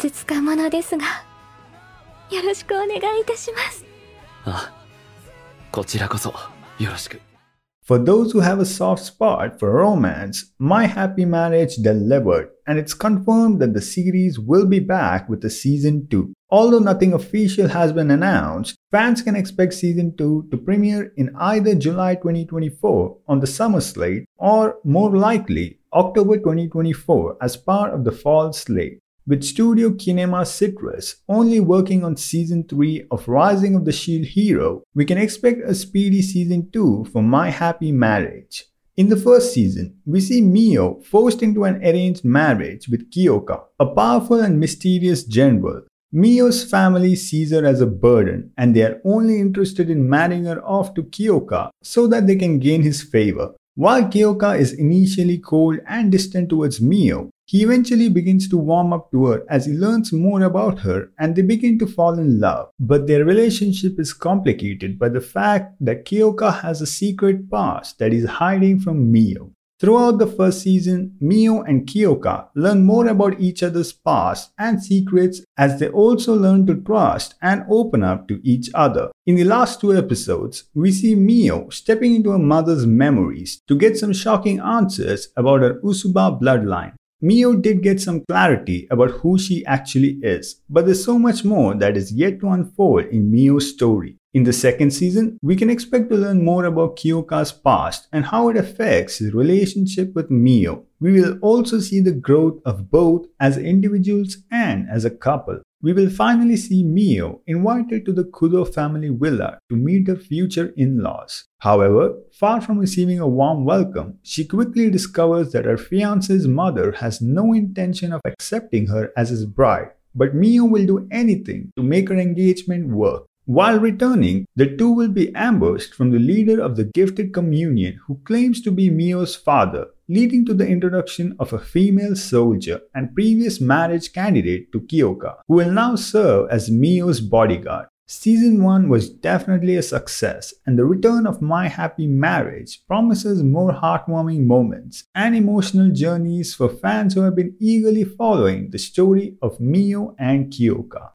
つつかものですが、よろしくお願いいたします。あ、こちらこそよろしく。For those who have a soft spot for romance, My Happy Marriage delivered, and it's confirmed that the series will be back with a season 2. Although nothing official has been announced, fans can expect season 2 to premiere in either July 2024 on the summer slate or more likely October 2024 as part of the fall slate. With Studio Kinema Citrus only working on season 3 of Rising of the Shield Hero, we can expect a speedy season 2 for My Happy Marriage. In the first season, we see Mio forced into an arranged marriage with Kyoka, a powerful and mysterious general. Mio's family sees her as a burden and they are only interested in marrying her off to Kyoka so that they can gain his favor. While Kyoka is initially cold and distant towards Mio, he eventually begins to warm up to her as he learns more about her and they begin to fall in love. But their relationship is complicated by the fact that Kyoka has a secret past that is hiding from Mio. Throughout the first season, Mio and Kyoka learn more about each other's past and secrets as they also learn to trust and open up to each other. In the last two episodes, we see Mio stepping into her mother's memories to get some shocking answers about her Usuba bloodline. Mio did get some clarity about who she actually is, but there's so much more that is yet to unfold in Mio's story. In the second season, we can expect to learn more about Kyoka's past and how it affects his relationship with Mio. We will also see the growth of both as individuals and as a couple. We will finally see Mio invited to the Kudo family villa to meet her future in laws. However, far from receiving a warm welcome, she quickly discovers that her fiance's mother has no intention of accepting her as his bride, but Mio will do anything to make her engagement work. While returning, the two will be ambushed from the leader of the Gifted Communion who claims to be Mio's father, leading to the introduction of a female soldier and previous marriage candidate to Kyoka, who will now serve as Mio's bodyguard. Season 1 was definitely a success, and the return of My Happy Marriage promises more heartwarming moments and emotional journeys for fans who have been eagerly following the story of Mio and Kyoka.